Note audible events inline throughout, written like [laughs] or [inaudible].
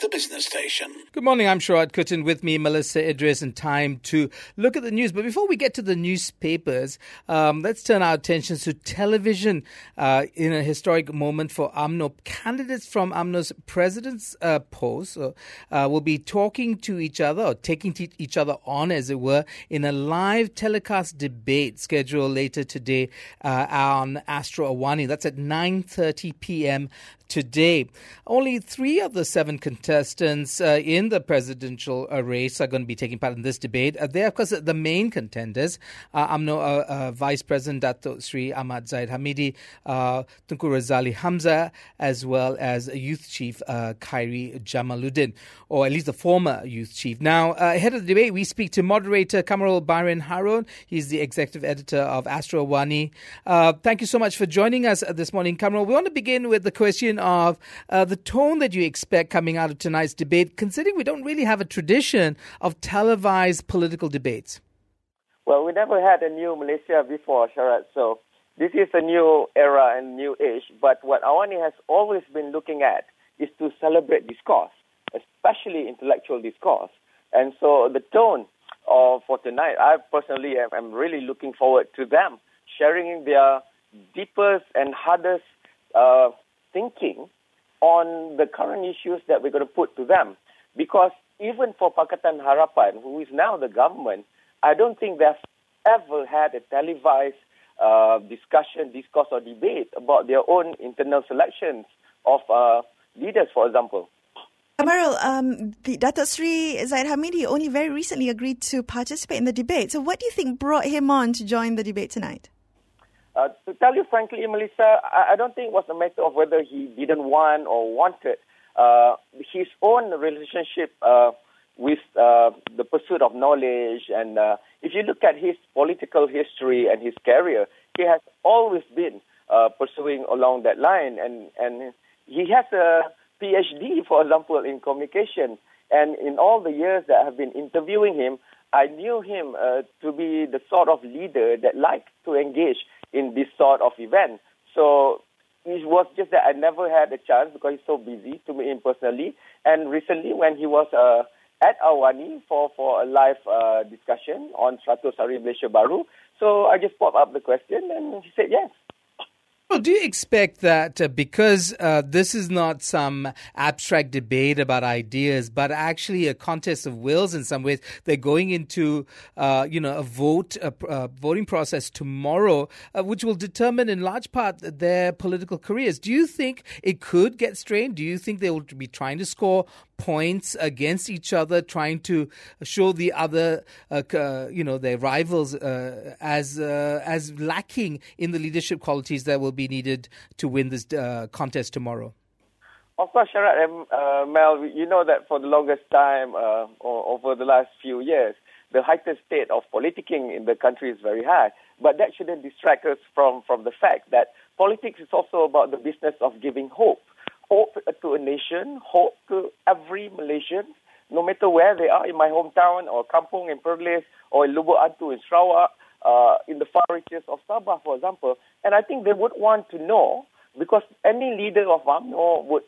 the business station. Good morning, I'm Sharad Kuttan with me, Melissa Idris, and time to look at the news. But before we get to the newspapers, um, let's turn our attentions to television uh, in a historic moment for UMNO. Candidates from UMNO's president's uh, post uh, will be talking to each other or taking each other on, as it were, in a live telecast debate scheduled later today uh, on Astro Awani. That's at 9.30 p.m today. Only three of the seven contestants uh, in the presidential uh, race are going to be taking part in this debate. Uh, they are, of course, the main contenders. Uh, UMNO uh, uh, Vice President Dato Sri Ahmad Zahid Hamidi, uh, Tengku Razaleigh Hamzah, as well as Youth Chief uh, Khairy Jamaluddin, or at least the former Youth Chief. Now, ahead of the debate, we speak to moderator Kamarul Bahrin Haron. He's the executive editor of Astro Awani. thank you so much for joining us this morning, Kamarul. We want to begin with the question of uh, the tone that you expect coming out of tonight's debate, considering we don't really have a tradition of televised political debates? Well, we never had a new Malaysia before, Sharad, so this is a new era and new age. But what Awani has always been looking at is to celebrate discourse, especially intellectual discourse. And so the tone of, for tonight, I personally am, am really looking forward to them sharing their deepest and hardest uh, thinking on the current issues that we're going to put to them. Because even for Pakatan Harapan, who is now the government, I don't think they've ever had a televised uh, discussion, discourse, or debate about their own internal selections of uh, leaders, for example. Kamarul, um, the Dato Sri Zahid Hamidi only very recently agreed to participate in the debate. So, what do you think brought him on to join the debate tonight? Uh, to tell you frankly, Melissa, I, I, don't think it was a matter of whether he didn't want or wanted. Uh, his own relationship uh, with uh, the pursuit of knowledge, and uh, if you look at his political history and his career, he has always been uh, pursuing along that line, and and he has a PhD, for example, in communication. And in all the years that I have been interviewing him, I knew him to be the sort of leader that liked to engage in this sort of event. So it was just that I never had a chance because he's so busy to meet him personally. And recently, when he was uh, at Awani for, for a live uh, discussion on 100 Hari Malaysia Baru, so I just popped up the question and he said yes. Well, do you expect that uh, because uh, this is not some abstract debate about ideas, but actually a contest of wills in some ways, they're going into uh, you know a vote, a, a voting process tomorrow, uh, which will determine in large part their political careers. Do you think it could get strained? Do you think they will be trying to score points against each other, trying to show the other, uh, uh, you know, their rivals uh, as uh, as lacking in the leadership qualities that will be needed to win this uh, contest tomorrow. Of course, Sharad and uh, Mel, you know that for the longest time, over the last few years, the heightened state of politicking in the country is very high. But that shouldn't distract us from, from the fact that politics is also about the business of giving hope hope to a nation, hope to every Malaysian, no matter where they are in my hometown or Kampung in Perlis or in Lubok Antu in Sarawak, uh, in the far reaches of Sabah, for example. And I think they would want to know because any leader of UMNO would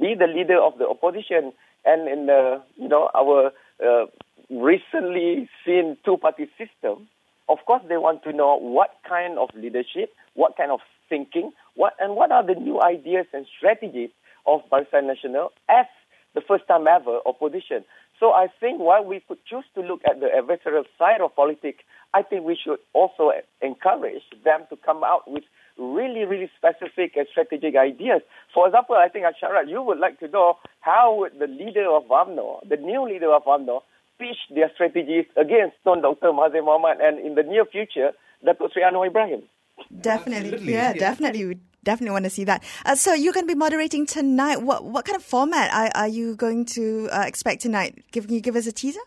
be the leader of the opposition. And in the, you know, our uh, recently seen two-party system, of course they want to know what kind of leadership, what kind of thinking, what and what are the new ideas and strategies of Barisan Nasional as the first time ever opposition. So I think while we could choose to look at the adversarial side of politics, I think we should also encourage them to come out with really, really specific and strategic ideas. For example, I think, Asharat, you would like to know how would the leader of UMNO, the new leader of UMNO, pitch their strategies against Dr. Mahathir Mohamad and in the near future, Datuk Sri Anwar Ibrahim. Definitely, Absolutely. yeah, yeah, definitely. We definitely want to see that. Uh, so you're going to be moderating tonight. What what kind of format are, are you going to uh, expect tonight? Give, can you give us a teaser?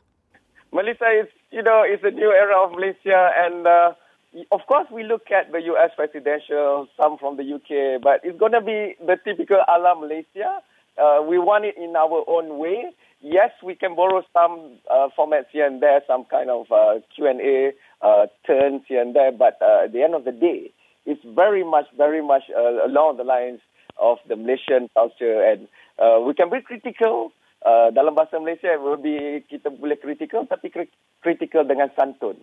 Melissa, is you know, it's a new era of Malaysia, and uh, of course we look at the U.S. presidential, some from the U.K., but it's going to be the typical ala Malaysia. Uh, we want it in our own way. Yes, we can borrow some uh, formats here and there, some kind of uh, Q and A uh, turns here and there, but uh, at the end of the day, it's very much, very much uh, along the lines of the Malaysian culture, and uh, we can be critical. Uh, dalam bahasa Malaysia, will be kita boleh critical, tapi critical dengan santun.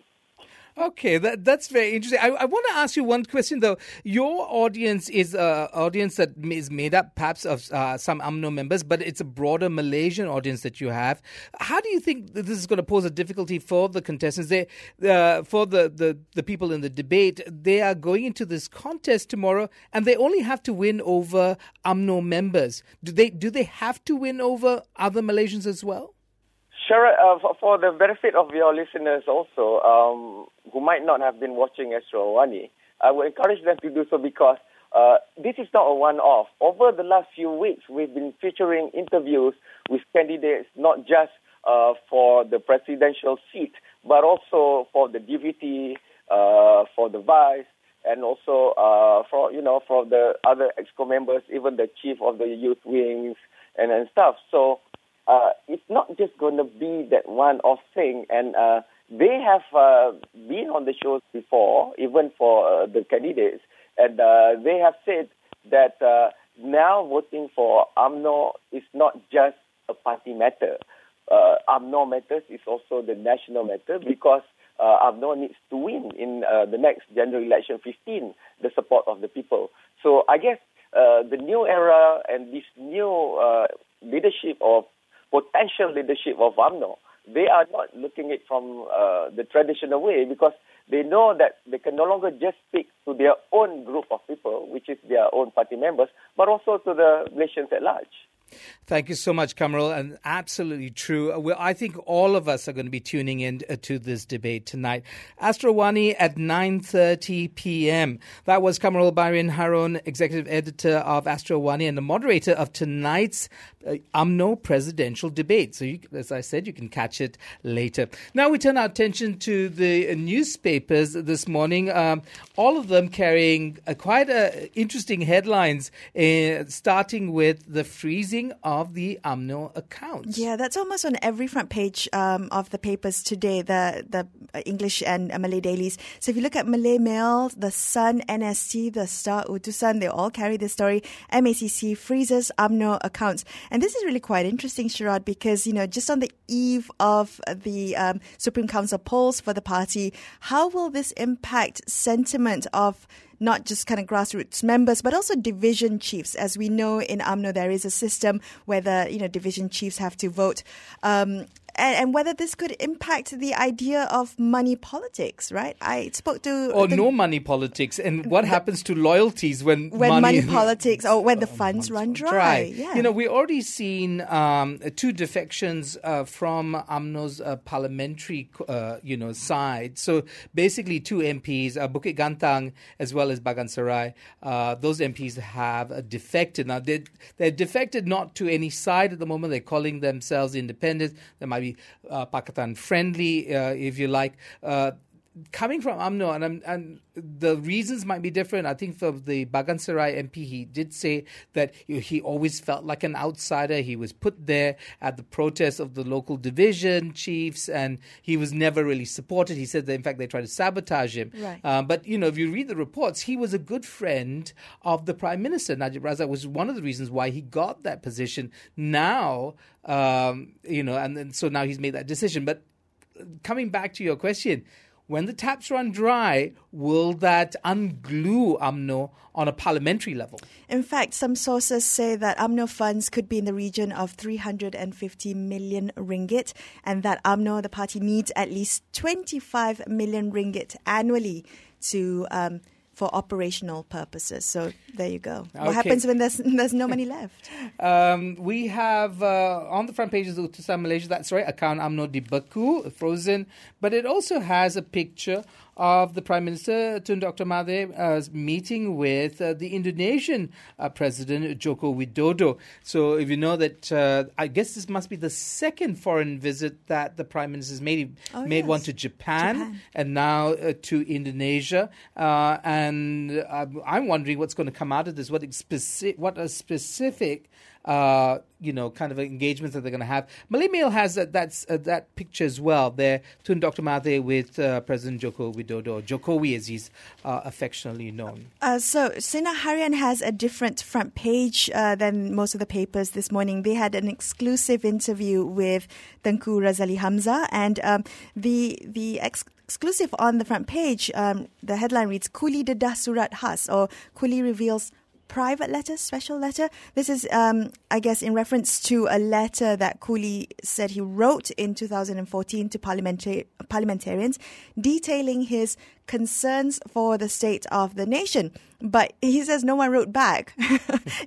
Okay, that, that's very interesting. I, I want to ask you one question though. Your audience is an audience that is made up perhaps of uh, some UMNO members, but it's a broader Malaysian audience that you have. How do you think this is going to pose a difficulty for the contestants? They, uh, for the, the, the people in the debate, they are going into this contest tomorrow, and they only have to win over UMNO members. Do they do they have to win over other Malaysians as well? Uh, for, for, the benefit of your listeners also, um, who might not have been watching Astro Awani, I would encourage them to do so because uh, this is not a one-off. Over the last few weeks, we've been featuring interviews with candidates, not just uh, for the presidential seat, but also for the DVT, uh, for the vice, and also uh, for you know for the other exco members, even the chief of the youth wings and, and stuff. So uh, it's not just going to be that one-off thing. And uh, they have uh, been on the shows before, even for uh, the candidates, and uh, they have said that uh, now voting for UMNO is not just a party matter. Uh, UMNO matters is also the national matter because uh, UMNO needs to win in uh, the next general election 15, the support of the people. So I guess uh, the new era and this new uh, leadership of potential leadership of UMNO, they are not looking at it from uh, the traditional way because they know that they can no longer just speak to their own group of people, which is their own party members, but also to the nations at large. Thank you so much, Kamarul, and absolutely true. Well, I think all of us are going to be tuning in uh, to this debate tonight. Astro Awani at 9.30 p.m. That was Kamarul Bahrin Haron, executive editor of Astro Awani and the moderator of tonight's uh, UMNO presidential debate. So, you, as I said, you can catch it later. Now we turn our attention to the newspapers this morning, um, all of them carrying uh, quite uh, interesting headlines, uh, starting with the freezing of the UMNO accounts. Yeah, that's almost on every front page um, of the papers today, the, the English and Malay dailies. So if you look at Malay Mail, The Sun, NST, The Star, Utusan, they all carry this story. MACC freezes UMNO accounts. And this is really quite interesting, Sharad, because, you know, just on the eve of the um, Supreme Council polls for the party, how will this impact sentiment of not just kind of grassroots members, but also division chiefs. As we know in UMNO, there is a system where the you know division chiefs have to vote. Um, and, and, whether this could impact the idea of money politics, right? I spoke to or the, no money politics, and what the, happens to loyalties when when money, money [laughs] politics or when the funds run dry. dry. Yeah. You know, we already seen um, two defections uh, from UMNO's uh, parliamentary, uh, you know, side. So basically, two MPs, uh, Bukit Gantang as well as Bagan Serai, uh, those MPs have defected. Now they they're defected not to any side at the moment. They're calling themselves independent. There might be uh, Pakatan friendly, uh, if you like. Coming from UMNO, and, and the reasons might be different. I think for the Bagan Serai MP, he did say that he always felt like an outsider. He was put there at the protest of the local division chiefs, and he was never really supported. He said that, in fact, they tried to sabotage him. Right. Um, but, you know, if you read the reports, he was a good friend of the Prime Minister. Najib Razak was one of the reasons why he got that position. Now, um, you know, and, and so now he's made that decision. But coming back to your question, when the taps run dry, will that unglue UMNO on a parliamentary level? In fact, some sources say that UMNO funds could be in the region of 350 million ringgit, and that UMNO, the party, needs at least 25 million ringgit annually to. Um, for operational purposes. So there you go. Okay. What happens when there's [laughs] there's no money left? Um, we have uh, on the front pages of Utusan Malaysia. That's right, account UMNO di Beku, frozen, but it also has a picture of the Prime Minister Tun Dr. Mahathir uh, meeting with uh, the Indonesian uh, President Joko Widodo. So, if you know that, uh, I guess this must be the second foreign visit that the Prime Minister has made. Oh, made yes. one to Japan, Japan. and now uh, to Indonesia. Uh, and I'm wondering what's going to come out of this. What, specific, what a specific uh, you know, kind of engagements that they're going to have. Malay Mail has that uh, that picture as well. There, Tun Dr. Mahathir with uh, President Joko Widodo, Jokowi as he's uh, affectionately known. Uh, so Sinar Harian has a different front page than most of the papers this morning. They had an exclusive interview with Tengku Razaleigh Hamzah, and um, the the ex- exclusive on the front page, um, the headline reads "Ku Li Dedah Surat Has" or "Ku Li reveals private letter, special letter. This is, um, I guess, in reference to a letter that Ku Li said he wrote in 2014 to parliamentarians detailing his concerns for the state of the nation. But he says no one wrote back. [laughs]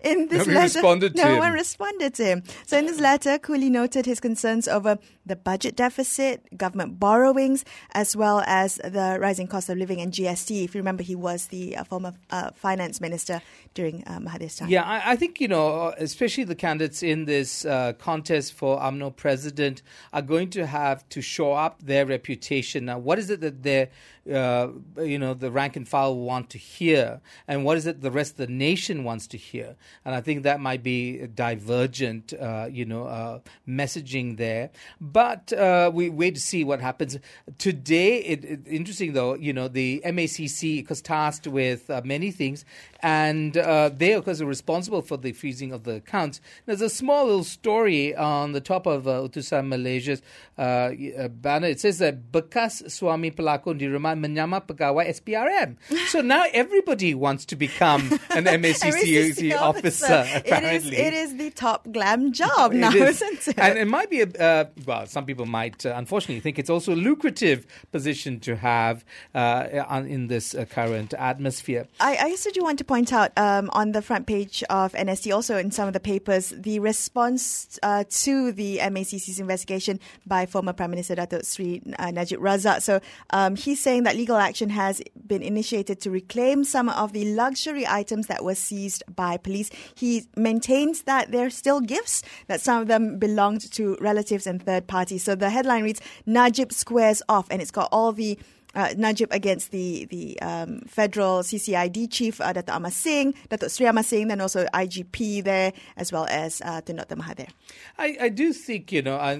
in this Nobody letter, responded to no him. one responded to him. So in this letter, Ku Li noted his concerns over the budget deficit, government borrowings, as well as the rising cost of living and GST. If you remember, he was the uh, former uh, finance minister during uh, Mahathir's time. Yeah, I, I think, you know, especially the candidates in this uh, contest for UMNO president are going to have to show up their reputation. Now, what is it that they're, uh, you know, the rank and file want to hear? And what is it the rest of the nation wants to hear? And I think that might be divergent, uh, you know, uh, messaging there. But uh, we wait to see what happens. Today, it, it, interesting though, you know, the MACC was tasked with uh, many things, and uh, they, of course, are responsible for the freezing of the accounts. There's a small little story on the top of uh, Utusan Malaysia's banner. It says that bekas Swami pelakon dirumah menyamar pegawai SPRM. so now everybody wants to become an [laughs] MACC MACC officer, It is, apparently. it is the top glam job now, is. isn't it? And it might be a uh, well. Some people might, uh, unfortunately, think it's also a lucrative position to have uh, in this uh, current atmosphere. I, I also do want to point out um, on the front page of NST, also in some of the papers, the response uh, to the MACC's investigation by former Prime Minister Datuk Sri uh, Najib Razak. So um, he's saying that legal action has been initiated to reclaim some of the luxury items that were seized by police. He maintains that they're still gifts, that some of them belonged to relatives and third parties. So the headline reads Najib squares off, and it's got all the uh, Najib against the the um, federal CCID chief uh, Dato Amar Singh, Dato Sri Amar Singh, then also IGP there, as well as uh, Dr Mahathir. I, I do think, you know, uh,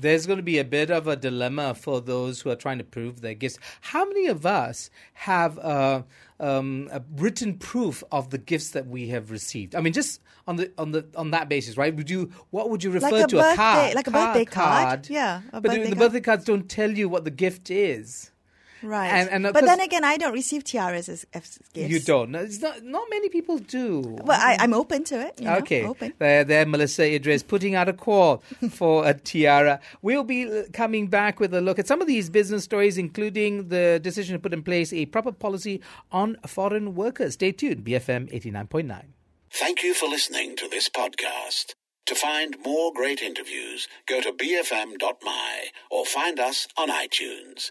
there's going to be a bit of a dilemma for those who are trying to prove their gifts. How many of us have uh, um, a written proof of the gifts that we have received? I mean, just on the on the on that basis, right? Would you what would you refer Like a to birthday- a card, like a birthday card. Yeah, a but the- the card. birthday cards don't tell you what the gift is. Right. And- and but then again, I don't receive tiaras as, as gifts. You don't. No, It's not. Not many people do. Well, I, I'm open to it. You know, Okay, Open. there, there, Melissa Idris putting out a call [laughs] for a tiara. We'll be coming back with a look at some of these business stories, including the decision to put in place a proper policy on foreign workers. Stay tuned, BFM 89.9. Thank you for listening to this podcast. To find more great interviews, go to bfm.my or find us on iTunes.